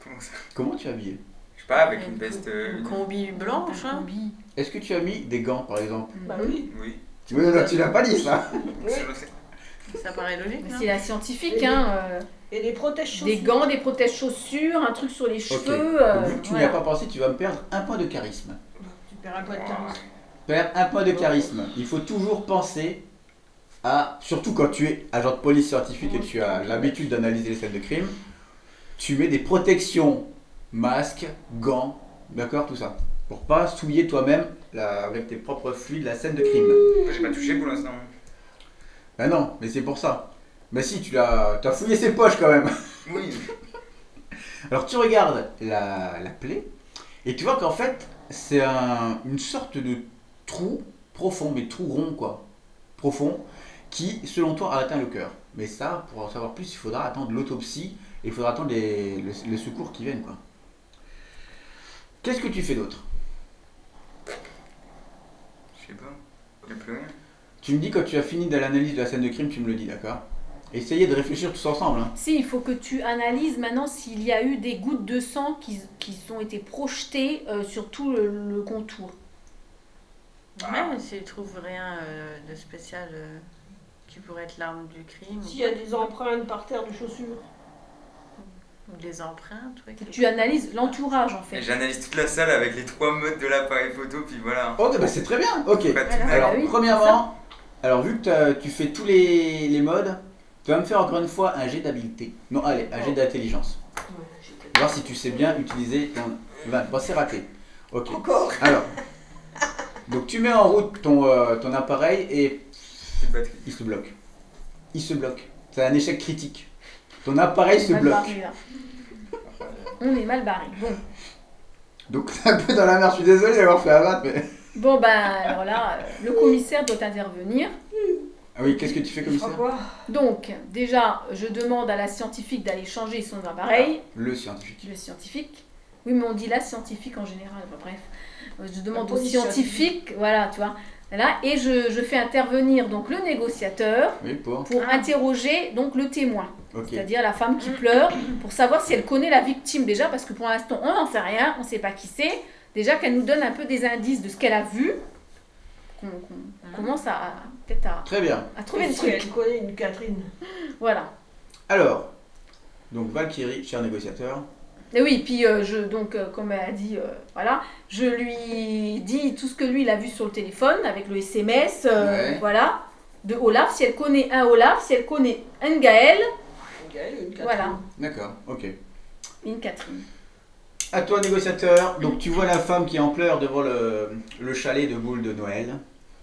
Comment ça? Comment tu es habillé? Je sais pas, avec une veste. euh, Une combi blanche. Hein. combi. Est-ce que tu as mis des gants, par exemple? Bah oui. Oui, Oui, non, tu l'as pas dit, ça oui. ça paraît logique. Non C'est la scientifique, Et hein. euh, Et les protèges des gants, des protèges-chaussures, un truc sur les cheveux. euh, vu que tu n'y voilà. as pas pensé, tu vas me perdre un point de charisme. Perds un point de charisme. Perdre un point de charisme. Il faut toujours penser à, surtout quand tu es agent de police scientifique et tu as l'habitude d'analyser les scènes de crime, tu mets des protections, masques, gants, d'accord, tout ça, pour pas souiller toi-même la- avec tes propres fluides la scène de crime. J'ai pas touché pour l'instant. Ben non, mais c'est pour ça. Mais si, tu l'as, as fouillé ses poches quand même. Oui. Alors tu regardes la, la plaie et tu vois qu'en fait c'est un- une sorte de trou profond, mais trou rond quoi, profond, qui selon toi a atteint le cœur. Mais ça, pour en savoir plus, il faudra attendre l'autopsie et il faudra attendre les, les- les secours qui viennent quoi. Qu'est-ce que tu fais d'autre? Je sais pas. Y'a plus rien. Tu me dis quand tu as fini de l'analyse de la scène de crime, tu me le dis, d'accord? Essayez de réfléchir tous ensemble. hein. Si, il faut que tu analyses maintenant s'il y a eu des gouttes de sang qui, qui ont été projetées euh, sur tout le, le contour. Même s'ils trouvent rien euh, de spécial euh, qui pourrait être l'arme du crime. S'il y a des empreintes par terre de chaussures. Ou des empreintes. qui- tu analyses l'entourage en fait. j'analyse toute la salle avec les trois modes de l'appareil photo, puis voilà. Ok, bah c'est très bien, ok. Voilà. Alors, bah oui, premièrement, alors vu que tu fais tous les, les modes, tu vas me faire encore une fois un jet d'habileté. Non, allez, un jet d'intelligence. Voir si tu sais bien utiliser ton. Ben, bon, c'est raté. Ok. Encore. Alors, donc tu mets en route ton, euh, ton appareil et il se bloque. Il se bloque. C'est un échec critique. Ton appareil se mal bloque. barré, là. On est mal barré. Bon. Donc t'es un peu dans la merde, je suis désolé d'avoir fait abattre, mais. Bon, ben alors là, euh, le commissaire doit intervenir. Ah oui, qu'est-ce que tu fais comme ça Donc, déjà, je demande à la scientifique d'aller changer son appareil. Le scientifique. Le scientifique. Oui, mais on dit la scientifique en général. Enfin, bref. Euh, Je demande au scientifique, voilà, tu vois. Là, et je, je fais intervenir donc le négociateur Oui, pour. pour Ah. interroger donc le témoin, c'est-à-dire la femme qui pleure, pour savoir si elle connaît la victime déjà, parce que pour l'instant on n'en sait rien, on ne sait pas qui c'est. Déjà qu'elle nous donne un peu des indices de ce qu'elle a vu, qu'on qu'on commence à- peut-être à, Très bien. à trouver le si truc. elle connaît une Catherine? Voilà. Alors, donc Valkyrie, cher négociateur. Et oui, puis euh, je, donc, euh, comme elle a dit, euh, voilà, je lui dis tout ce que lui, il a vu sur le téléphone, avec le SMS, euh, Ouais. voilà, de Olaf, si elle connaît un Olaf, si elle connaît un Gaël, Une Gaëlle, une Catherine. Voilà. D'accord, ok. une Catherine. À toi, négociateur. Donc, tu vois la femme qui est en pleurs devant le, le chalet de boule de Noël.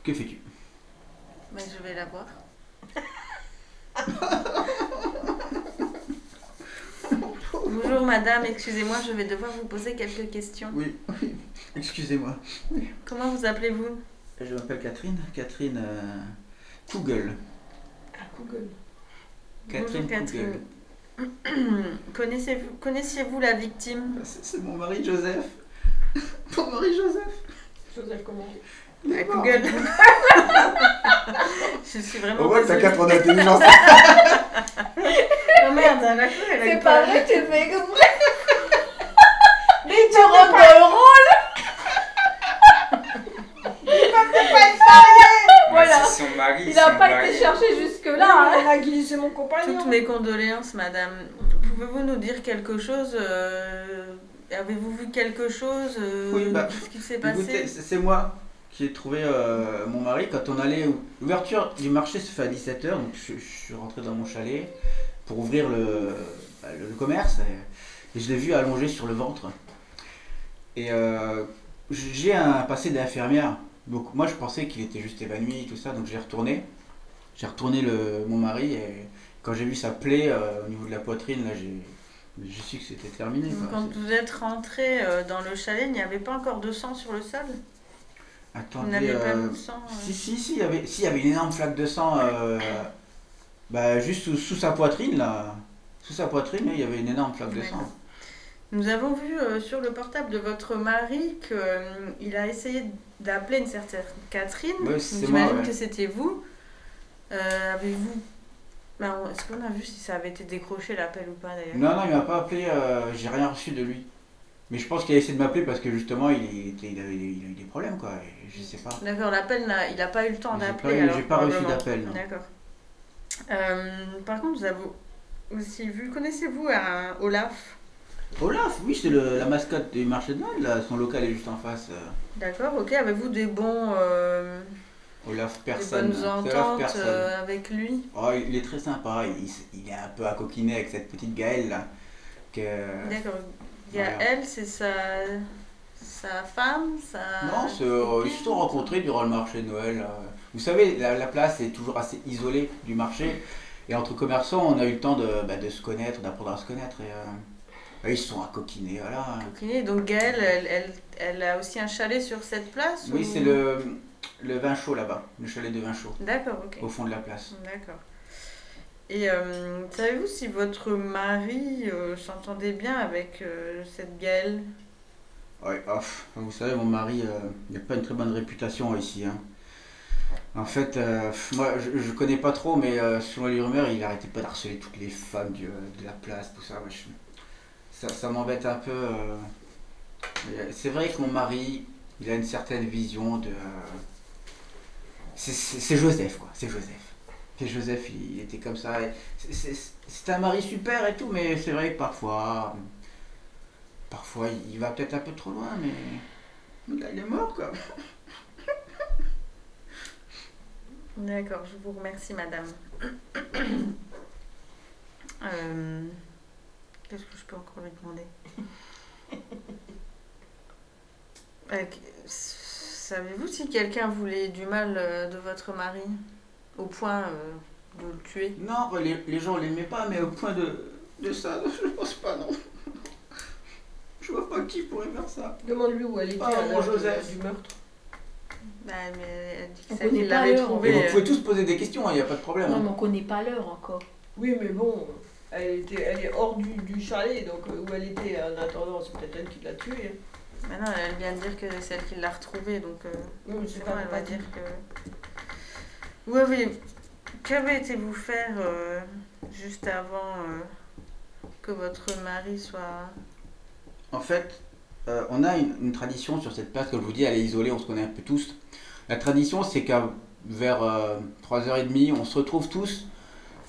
Que fais-tu? Mais je vais la voir. Bonjour madame, excusez-moi, je vais devoir vous poser quelques questions. Oui, excusez-moi. Comment vous appelez-vous? Je m'appelle Catherine. Catherine euh, Kugel. À Google. Catherine Bonjour Catherine. Connaissez-vous connaissiez-vous la victime? C'est c'est mon mari Joseph. Mon mari Joseph? Joseph, comment? Google. je suis vraiment. Au moins, t'as 4 ans d'intelligence. oh merde, elle a cru, elle a pas vrai, tu le fais exprès. Mais tu rentres dans le rôle. Il va peut-être pas être. Voilà. Il n'a pas été cherché jusque-là. Hein. Elle a glissé mon compagnon. Toutes mes condoléances, madame. Pouvez-vous nous dire quelque chose. Euh, avez-vous vu quelque chose. Euh, oui, bah. Qu'est-ce qui s'est passé? C'est moi qui ai trouvé euh, mon mari quand on allait. L'ouverture du marché se fait à 17h, donc je, je suis rentré dans mon chalet pour ouvrir le, bah, le- le commerce et, et je l'ai vu allongé sur le ventre. Et euh, j'ai un passé d'infirmière, donc moi je pensais qu'il était juste évanoui et tout ça, donc j'ai retourné. J'ai retourné le, mon mari et quand j'ai vu sa plaie euh, au niveau de la poitrine, là j'ai. J'ai su que c'était terminé. Quoi. Quand vous êtes rentré dans le chalet, il n'y avait pas encore de sang sur le sol? Attendez, n'avez pas euh, de sang euh Si, si, si, il y avait, si, il y avait une énorme flaque de sang, euh, bah, juste sous, sous sa poitrine, là. Sous sa poitrine, il y avait une énorme flaque de sang. Nous avons vu euh, sur le portable de votre mari qu'il a essayé d'appeler une certaine Catherine. Oui, J'imagine ouais. que c'était vous. Euh, Avez-vous. Ben, Est-ce qu'on a vu si ça avait été décroché l'appel ou pas d'ailleurs? Non, non, il m'a pas appelé, euh, j'ai rien reçu de lui. Mais je pense qu'il a essayé de m'appeler parce que justement, il, était, il, avait, il a eu des problèmes, quoi. je sais pas. D'accord, l'appel, il n'a pas eu le temps d'appeler. j'ai pas reçu d'appel, non. D'accord. Euh, par contre, vous avez aussi vu. Connaissez-vous un Olaf? Olaf, oui, c'est la mascotte du marché de Noël, là. Son local est juste en face. euh, D'accord, ok. Avez-vous des bons. euh, Olaf des personne. bonnes C'est Olaf ententes personne. euh, avec lui? Oh, il est très sympa, il, il est un peu à coquiner avec cette petite Gaëlle, là. Que... D'accord. Il y a Voilà. elle, c'est sa, sa femme, sa. Non, euh, ils se sont rencontrés durant le marché de Noël. euh. Vous savez, la, la place est toujours assez isolée du marché. Et entre commerçants, on a eu le temps de, bah, de se connaître, d'apprendre à se connaître. Et, euh, bah, ils se sont à coquiner, voilà. Ok, Donc Gaëlle, elle, elle, elle a aussi un chalet sur cette place Oui, ou- c'est le, le vin chaud là-bas, le chalet de vin chaud, D'accord, ok. au fond de la place. D'accord. Et euh, savez-vous si votre mari euh, s'entendait bien avec euh, cette Gaëlle? Pff, vous savez, mon mari, il n'a pas une très bonne réputation ici. hein. En fait, moi, je, je connais pas trop, mais selon les rumeurs, il arrêtait pas d'harceler toutes les femmes de la place, tout ça. Moi, ça ça m'embête un peu. C'est vrai que mon mari, il a une certaine vision de. c'est Joseph, quoi. C'est Joseph. C'est Joseph, il, était comme ça. et c'est- un mari super et tout, mais c'est vrai que parfois. Parfois, il va peut-être un peu trop loin, mais. mais Là, il est mort, quoi. D'accord, je vous remercie, madame. Euh, Qu'est-ce que je peux encore lui demander? Euh, Savez-vous si quelqu'un voulait du mal euh, de votre mari? Au point euh, de le tuer Non, les, les gens l'aimaient pas, mais au point de, de ça, je pense pas, non. Je vois pas qui pourrait faire ça. Demande-lui où elle était Ah, à Joseph. du meurtre. bah, mais Elle dit que l'avait trouvé. vous pouvez tous poser des questions, il n'y a pas de problème. Non, hein. mais on connaît pas l'heure encore. Oui, mais bon, elle, était, elle est hors du, du chalet, donc euh, où elle était en attendant, c'est peut-être elle qui l'a tuée. Mais non, elle vient de dire que c'est elle qui l'a retrouvé, donc euh, Oui, c'est pas, elle va dire que. Où avez. Qu'avez-vous faire euh, juste avant euh, que votre mari soit. En fait, euh, on a une, une tradition sur cette place, comme je vous dis, elle est isolée, on se connaît un peu tous. La tradition, c'est qu'à vers euh, 3h30, on se retrouve tous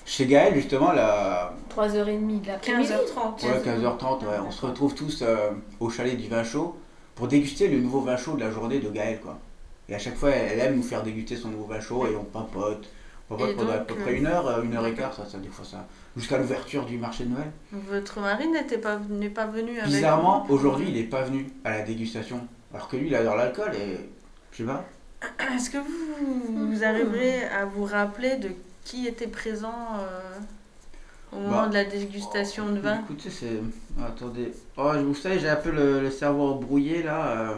chez Gaël, justement, la, 3h30 de l'après-midi. 15h30. Ouais, 15h30, ouais. On se retrouve tous euh, au chalet du vin chaud pour déguster le nouveau vin chaud de la journée de Gaëlle, quoi. Et à chaque fois, elle aime nous faire déguster son nouveau vin chaud et on papote. On papote pendant à peu euh, près une heure, euh, une heure et quart, ça, ça, des fois ça. Jusqu'à l'ouverture du marché de Noël. Votre mari n'était pas, n'est pas venu avec. Bizarrement, vous? aujourd'hui, il n'est pas venu à la dégustation. Alors que lui, il adore l'alcool et. Je sais pas. Est-ce que vous, vous arriverez à vous rappeler de qui était présent euh, au moment Bah, de la dégustation de vin? Écoutez, c'est. Attendez. Oh, vous savez, j'ai un peu le, le cerveau brouillé là. euh.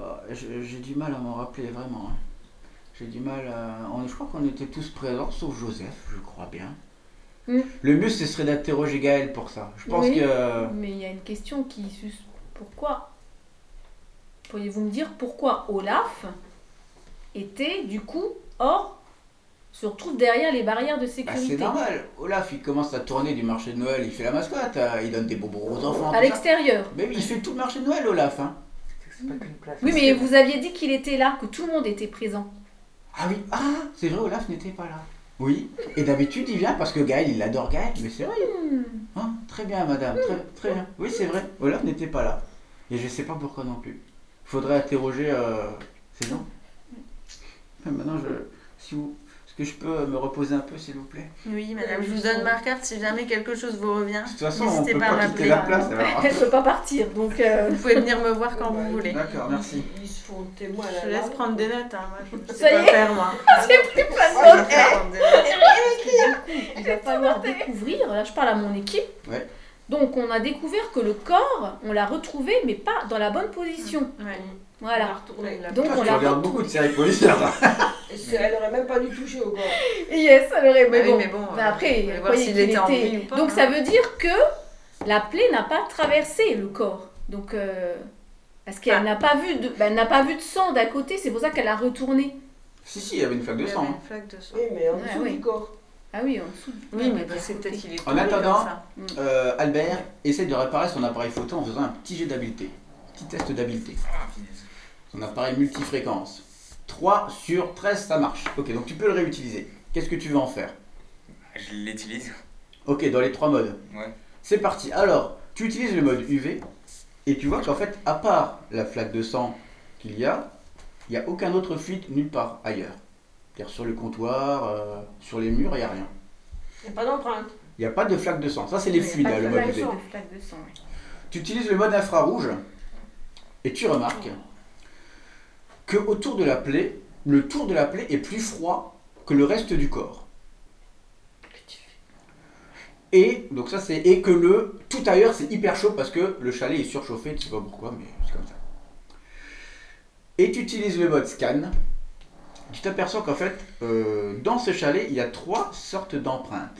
Oh, j'ai du mal à m'en rappeler vraiment. hein. J'ai du mal à. on- je crois qu'on était tous présents, sauf Joseph, je crois bien. Mm. Le mieux, ce serait d'interroger Gaël pour ça. Je pense Oui. que. Mais il y a une question qui. Pourquoi Pourriez-vous me dire pourquoi Olaf était du coup hors se retrouve derrière les barrières de bah, c'est sécurité normal. Olaf, il commence à tourner du marché de Noël, il fait la mascotte, euh, il donne des bonbons aux enfants. à l'extérieur Mais il fait tout le marché de Noël, Olaf. Hein. C'est pas qu'une place. Oui, mais vous aviez dit qu'il était là, que tout le monde était présent. Ah oui, ah, c'est vrai, Olaf n'était pas là. Oui. Et d'habitude, il vient parce que Gaël, il adore Gaël. Mais c'est vrai. Hmm. Hein très bien, madame. Très, très bien. Oui, c'est vrai. Olaf n'était pas là. Et je sais pas pourquoi non plus. Faudrait interroger euh, ces gens. Ah, Maintenant, je, si vous, que je peux me reposer un peu, s'il vous plaît Oui, madame, je vous donne ma carte si jamais quelque chose vous revient. De toute façon, on N'hésitez peut pas à pas quitter m'appeler. la place. alors. Elle peut pas partir, donc. euh, Vous pouvez venir me voir quand Bah, vous voulez. D'accord, merci. Ils se font témoin Je laisse langue. prendre des notes, hein, moi je sais Ça y pas est. faire moi. C'est plus facile. Il va falloir découvrir, là je parle à mon équipe. Ouais. Donc on a découvert que le corps, on l'a retrouvé, mais pas dans la bonne position. Ouais. On Voilà. retourné. Donc Toi, on tu l'a regardes beaucoup de séries policières. Elle aurait même pas dû toucher au corps. Yes, ça l'aurait. Mais Ah oui, bon. mais bon, Mais après, on voir voyez s'il était en vie ou pas, Donc hein. ça veut dire que la plaie n'a pas traversé le corps. Donc euh, parce qu'elle Ah. n'a pas vu de, ben, elle n'a pas vu de sang d'à côté. C'est pour ça qu'elle a retourné. si, si, il y avait une flaque de sang. hein. une flaque de sang. Oui, mais en Ouais, dessous oui. du corps. Ah oui, en dessous. Oui, mais bah, c'est peut-être qu'il est En attendant, ça. Euh, Albert essaie de réparer son appareil photo en faisant un petit jet d'habileté. Petit test d'habileté. Ah, finesse. Son appareil multifréquence. 3 sur 13, ça marche. Ok, donc tu peux le réutiliser. Qu'est-ce que tu veux en faire? Je l'utilise. Ok, dans les trois modes. Ouais. C'est parti. Alors, tu utilises le mode UV et tu vois qu'en fait, à part la flaque de sang qu'il y a, il n'y a aucun autre fluide nulle part ailleurs. C'est-à-dire sur le comptoir, euh, sur les murs, il n'y a rien. Il n'y a pas d'empreinte. Il n'y a pas de flaque de sang. Ça, c'est les pas hein, le mode flaque UV. Tu utilises le mode infrarouge et tu remarques que autour de la plaie, le tour de la plaie est plus froid que le reste du corps. Et donc ça c'est et que le tout ailleurs c'est hyper chaud parce que le chalet est surchauffé, tu sais pas pourquoi mais c'est comme ça. Et tu utilises le mode scan. Tu t'aperçois qu'en fait euh, dans ce chalet il y a trois sortes d'empreintes.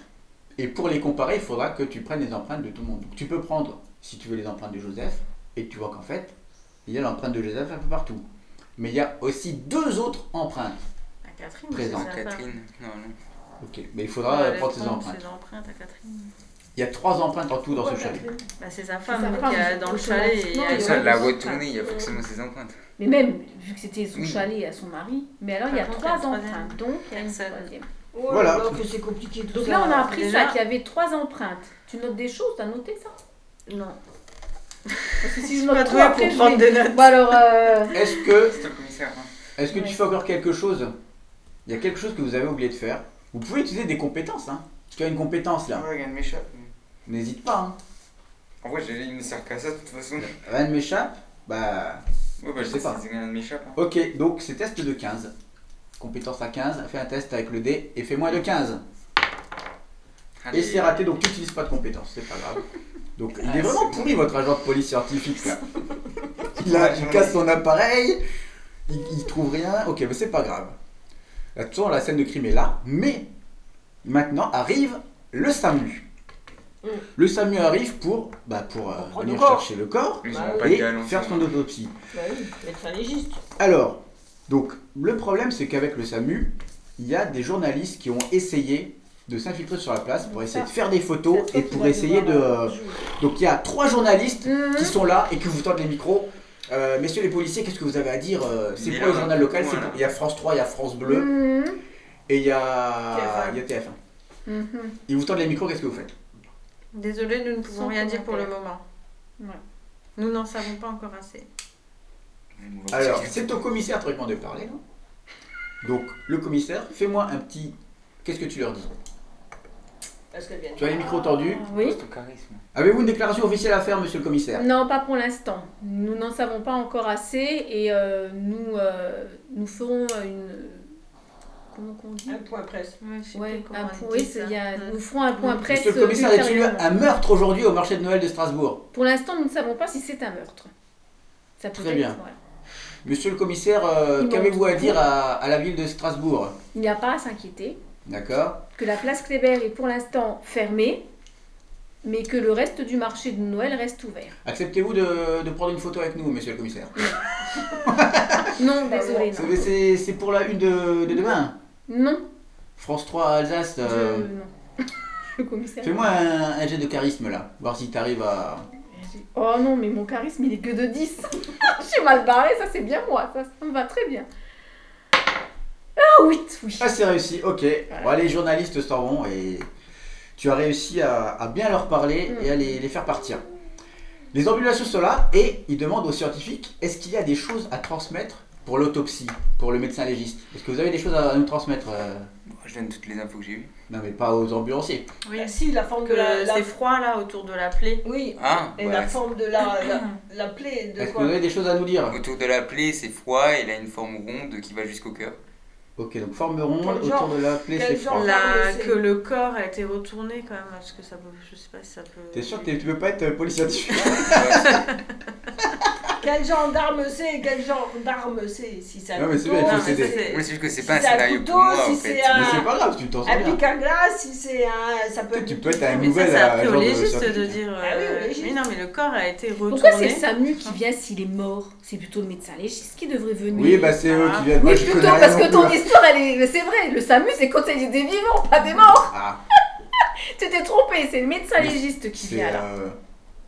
Et pour les comparer, il faudra que tu prennes les empreintes de tout le monde. Donc tu peux prendre, si tu veux, les empreintes de Joseph, et tu vois qu'en fait, il y a l'empreinte de Joseph un peu partout. Mais il y a aussi deux autres empreintes. À Catherine, Présent. c'est sa femme. Catherine. Non, non. Ok, mais il faudra Ouais, euh, prendre empreintes. ses empreintes à Catherine. Il y a trois empreintes en tout dans ce chalet. Bah, c'est sa sa femme femme, qui a c'est dans le chalet. et ça, la voie tournée, il y a forcément ses empreintes. Mais même, vu que c'était son Oui. chalet à son mari, mais alors il y a trois empreintes, donc il y a une troisième. Oh Voilà. là là, que c'est compliqué tout Donc ça. là, on a appris Déjà- ça, qu'il y avait trois empreintes. Tu notes des choses, t'as noté ça? Non. Parce que si je trop, trouvé après, pour je prendre vais- des notes. Bon alors, euh, Est-ce que, hein. est-ce que tu fais encore quelque chose? Il y a quelque chose que vous avez oublié de faire. Vous pouvez utiliser des compétences. Hein. Tu as une compétence là. Ouais, regarde, m'échappe. N'hésite pas. Hein. En vrai, j'ai- il ne sert qu'à ça de toute façon. Rien ne m'échappe Bah. Ouais, bah, Je sais pas. Rien ne m'échappe. hein. Ok, donc c'est test de 15. Compétence à 15, fais un test avec le dé et fais moins de 15. Et c'est raté, donc tu n'utilises pas de compétences, c'est pas grave. Donc il Ah, est vraiment pourri votre agent de police scientifique là. Il, a, il casse son appareil, il, il trouve rien, ok mais c'est pas grave. Là, de toute façon, la scène de crime est là, mais maintenant arrive le SAMU. Mm. Le SAMU arrive pour, bah, pour euh, venir le corps. chercher le corps Ils Bah pas faire son autopsie. Bah oui. Alors, donc, le problème, c'est qu'avec le SAMU, il y a des journalistes qui ont essayé de s'infiltrer sur la place pour essayer de faire des photos et pour essayer de... euh, euh. Donc, il y a trois journalistes mhm. qui sont là et qui vous tendent les micros. Euh, messieurs les policiers, qu'est-ce que vous avez à dire C'est pour le journal local, c'est voilà. pour- il y a France 3, il y a France Bleu Mhm. et il y a TF1. il y a TF1. Mhm. Ils vous tendent les micros, qu'est-ce que vous faites? Désolé, nous ne pouvons Sans rien dire pour le moment. Ouais. Nous n'en savons pas encore assez. Alors, c'est au commissaire théoriquement de parler. là. Donc, le commissaire, fais-moi un petit... Qu'est-ce que tu leur dis? Parce Tu as les micros tendus. Oui. Avez-vous une déclaration officielle à faire, monsieur le commissaire? Non, pas pour l'instant. Nous n'en savons pas encore assez et euh, nous, euh, nous ferons une. Comment qu'on dit? Un point presse. Ouais, Ouais, un on point, oui, y a- Mm. nous ferons un point presse. Monsieur le commissaire, y a-t-il eu ultérieurement. un meurtre aujourd'hui au marché de Noël de Strasbourg? Pour l'instant, nous ne savons pas si c'est un meurtre. Ça peut Très être, bien. voilà. Monsieur le commissaire, euh, qu'avez-vous à dire à, à la ville de Strasbourg? Il n'y a pas à s'inquiéter. D'accord Que la place Kléber est pour l'instant fermée, mais que le reste du marché de Noël reste ouvert. Acceptez-vous de, de prendre une photo avec nous, monsieur le commissaire? Non, désolé, non. C'est- C'est c'est pour la une de, de demain? Non, France 3 Alsace. je- euh, non. Le commissaire. Fais-moi un, un jet de charisme là, voir si t'arrives à. Oh non, mais mon charisme, il est que de 10. Je suis mal barrée, ça c'est bien moi, ça, ça me va très bien. Ah Oh, oui, oui. Ah, c'est réussi, ok. Bon, les journalistes s'en vont et tu as réussi à, à bien leur parler et à les, les faire partir. Les ambulanciers sont là et ils demandent aux scientifiques est-ce qu'il y a des choses à transmettre pour l'autopsie, pour le médecin légiste? Est-ce que vous avez des choses à nous transmettre euh? Bon, je donne toutes les infos que j'ai eues. Non, mais pas aux ambulanciers. Oui, si, la forme que de la. la- c'est froid là autour de la plaie. Oui, Ah, et voilà. la forme de la, la, la plaie de Est-ce que vous avez des choses à nous dire? Autour de la plaie, c'est froid, il a une forme ronde qui va jusqu'au cœur. Ok, donc forme ronde, Quel autour genre de la plaie, La- c'est- que le corps a été retourné quand même, parce que ça peut, je sais pas si ça peut. T'es sûr que tu peux pas être euh, policier Quel genre d'arme c'est Quel genre d'arme c'est Si c'est un Non, mais c'est bien, il faut Non, mais s'aider. ça, c'est- c'est juste que c'est Si pas un c'est un scénario couteau, pour moi en c'est fait. Mais c'est pas grave, tu t'en sors un pic à glace, si c'est un. Ça peut tu peux être un Mais nouvel ça, c'est après agent au de légiste de dire. Ah oui, au euh, légiste. Mais non, mais le corps a été retourné. Pourquoi c'est SAMU qui vient s'il est mort? C'est plutôt le médecin légiste qui devrait venir. Oui, bah c'est eux Ah. qui viennent. Moi, Oui, je plutôt, parce que ton hein. histoire, elle est. C'est vrai, le SAMU, c'est quand il y a des vivants, pas des morts. Ah, Tu t'es trompé, c'est le médecin légiste qui c'est vient là.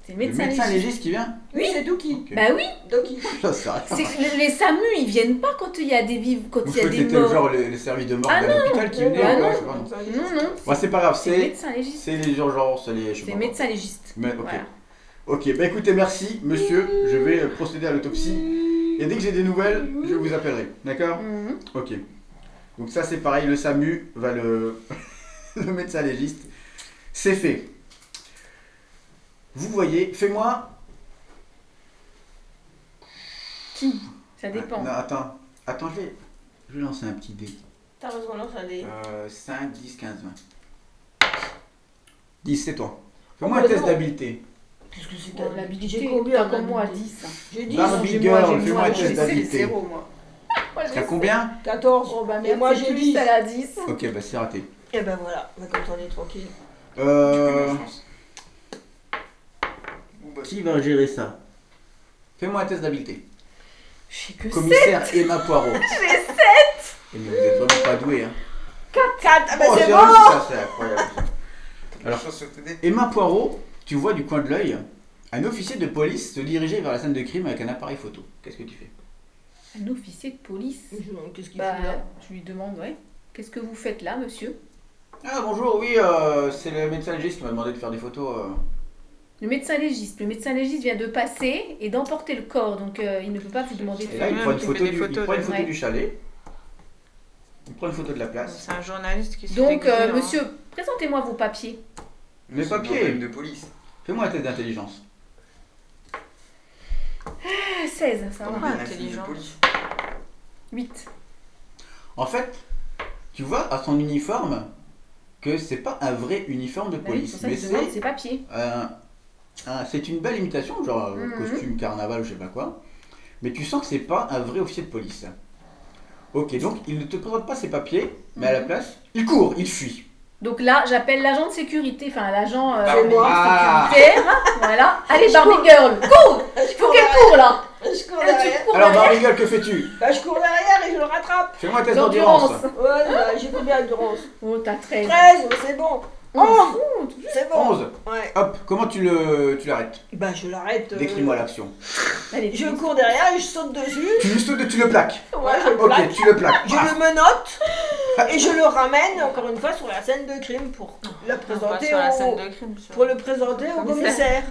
C'est le le médecin, médecin légiste. légiste qui vient Oui, c'est Doki. Ok. Bah oui, c'est c'est- les, les SAMU, ils viennent pas quand il y a des vivants, quand il y a des c'était morts. genre le, le service de mort Ah d'un hôpital qui venait bah ou quoi non. Pas, non. Non, non, c'est pas grave, c'est c'est c'est les urgences, les. je sais C'est pas le quoi. médecin légiste. Mais, ok. Voilà. Ok, bah écoutez, merci, monsieur. Je vais euh, procéder à l'autopsie. Et dès que j'ai des nouvelles, je vous appellerai. D'accord Mhm. Ok. Donc, ça, c'est pareil. Le SAMU va le. le médecin légiste. C'est fait. Vous voyez, fais-moi. Qui? Ça dépend. Non, attends. Attends, je vais, je vais lancer un petit dé. T'as raison, non, ça des. Euh, 5, 10, 15, 20. 10, c'est toi. Fais-moi Oh, un bah test d'habileté. Qu'est-ce que c'est que l'habilité, J'ai combien t'as comme moi à d'habilité 10. J'ai 10. Barbie j'ai moi, girl, j'ai fais-moi moi, un j'ai test C'est d'habileté. moi. Moi, T'as combien? 14. Oh bah Et merde, moi, c'est j'ai plus, 10. elle a 10. Ok, bah c'est raté. Et ben voilà, bah, comme ça on est tranquille. Euh, Je. Qui va gérer ça? Fais-moi un test d'habileté. Je sais que c'est. Commissaire Emma Poirot. J'ai Eh, mais vous êtes vraiment pas doué, hein 4, ah bah Oh, c'est bon réussi, ça, c'est incroyable. Alors-. Emma Poirot, tu vois du coin de l'œil un officier de police se diriger vers la scène de crime avec un appareil photo. Qu'est-ce que tu fais? Un officier de police. Qu'est-ce qu'il Bah, fait là? je lui demande, ouais. Qu'est-ce que vous faites là, monsieur? Ah bonjour, oui, euh, c'est le médecin légiste qui m'a demandé de faire des photos. euh. Le médecin légiste. Le médecin légiste vient de passer et d'emporter le corps, donc euh, il ne peut pas vous demander de Et là, faire. il prend une photo, du, photos prend une photo Ouais. du chalet. Il prend une photo de la place. C'est un journaliste qui se Donc, fait euh, en- monsieur, présentez-moi vos papiers. Mes C'est un papiers problème de police. Fais-moi un test d'intelligence. Ah, 16, ça Comme va. Ah, un assigne de intelligence. police. 8. En fait, tu vois à son uniforme que c'est pas un vrai uniforme de Bah oui, police, ça mais c'est ses papiers. Un- c'est une belle imitation, genre euh, Mhm. costume carnaval ou je sais pas quoi. Mais tu sens que c'est pas un vrai officier de police. Ok, donc il ne te présente pas ses papiers, mais à la Mhm. place, il court, il fuit. Donc là, j'appelle l'agent de sécurité, enfin l'agent euh, Barbie. Ah. sécuritaire. voilà. Allez, Je Barbie cours. Girl, cours Je Faut cours qu'elle court là Je cours Tu derrière. cours Alors derrière Barbie Girl, que fais-tu? Bah je cours derrière et je le rattrape. Fais-moi un test d'endurance. Ouais, bah, j'ai combien d'endurance? Oh, t'as 13. 13, c'est bon. Oh, C'est bon. 11. Ouais. Hop, comment tu le tu l'arrêtes? Bah je l'arrête. euh, Décris-moi l'action. Allez, Je cours derrière et je saute dessus. Tu lui sautes tu le plaques. Ouais, je le Ok, plaque. tu le plaques. Je le menote et je le ramène encore une fois sur la scène de crime pour le présenter sur la au, scène de crime. sur- pour le présenter au Commissaire.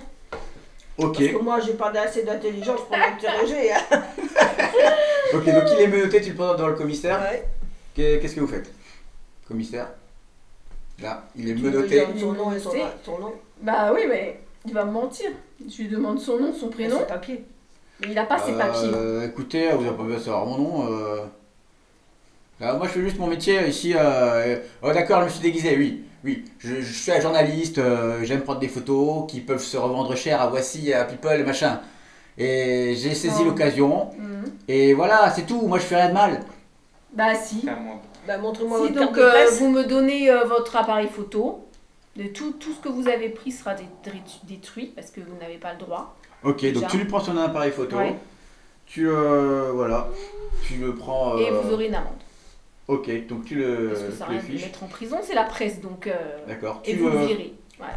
Ok, Parce que moi j'ai pas assez d'intelligence pour l'interroger. Hein. ok, donc il est menotté, tu le présentes dans le commissaire. Ouais. Qu'est- Qu'est-ce que vous faites Commissaire? Là, il est menotté. Son nom et son, son nom. Bah oui, mais il va me mentir. Je lui demande son nom, son Et prénom, ses papiers. mais il a pas ses papiers. Euh, écoutez, vous n'avez pas besoin de savoir mon nom. euh. Là, moi, je fais juste mon métier ici. euh, Oh, d'accord, je me suis déguisé, oui. Oui, je, je suis un journaliste, euh, j'aime prendre des photos qui peuvent se revendre cher à Voici, à People, machin. Et j'ai saisi l'occasion. Mhm. Et voilà, c'est tout. Moi, je fais rien de mal. Bah si. Bah montre-moi Si, votre carte donc de euh, presse. vous me donnez euh, votre appareil photo. De tout, tout ce que vous avez pris sera dé- dé- détruit parce que vous n'avez pas le droit. Ok, donc tu lui prends son appareil photo. Ouais. Tu, euh, voilà, tu le prends. Et euh, vous aurez une amende. Ok, donc tu le, Parce que ça le rien de le mettre en prison, c'est la presse. Donc, euh, D'accord. et Tu vous le le- virez. Voilà.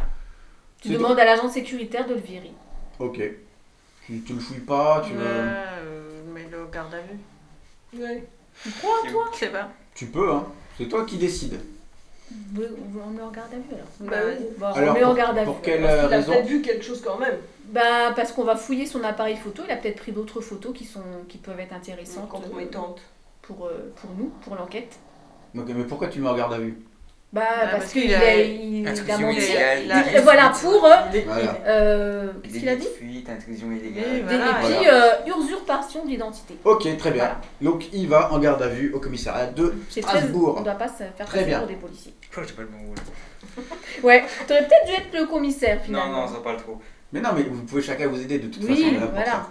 Tu demandes à l'agent sécuritaire de le virer. Ok. Tu, tu le fouilles pas, tu le. euh, mets-le au garde à vue. Ouais. Tu crois, toi? Je sais pas. Tu peux, hein. C'est toi qui décides. Oui, on met en garde à vue alors. Bah oui. Bon, Alors, on met en pour- garde à vue. pour quelle- Parce qu'il a raison peut-être vu quelque chose quand même. Bah, parce qu'on va fouiller son appareil photo. Il a peut-être pris d'autres photos qui, sont, qui peuvent être intéressantes euh, compromettante. pour, euh, pour nous, pour l'enquête. Mais pourquoi tu me regardes à vue? Bah, Bah, parce, parce qu'il a, il, il a Intrusion menti. voilà, pour. euh, Voilà. euh, Qu'est-ce qu'il a dit fuite, intrusion Oui, illégale. Voilà. Et puis, Voilà. euh, usurpation d'identité. Ok, très bien. Voilà. Donc il va en garde à vue au commissariat de C'est très. Strasbourg. On doit pas se faire Très bien. pour des policiers. Je crois que j'ai pas le bon rôle. Ouais, t'aurais peut-être dû être le commissaire Non, finalement. non, ça parle trop. Mais non, mais vous pouvez chacun vous aider de toute Oui, façon. pour voilà. ça.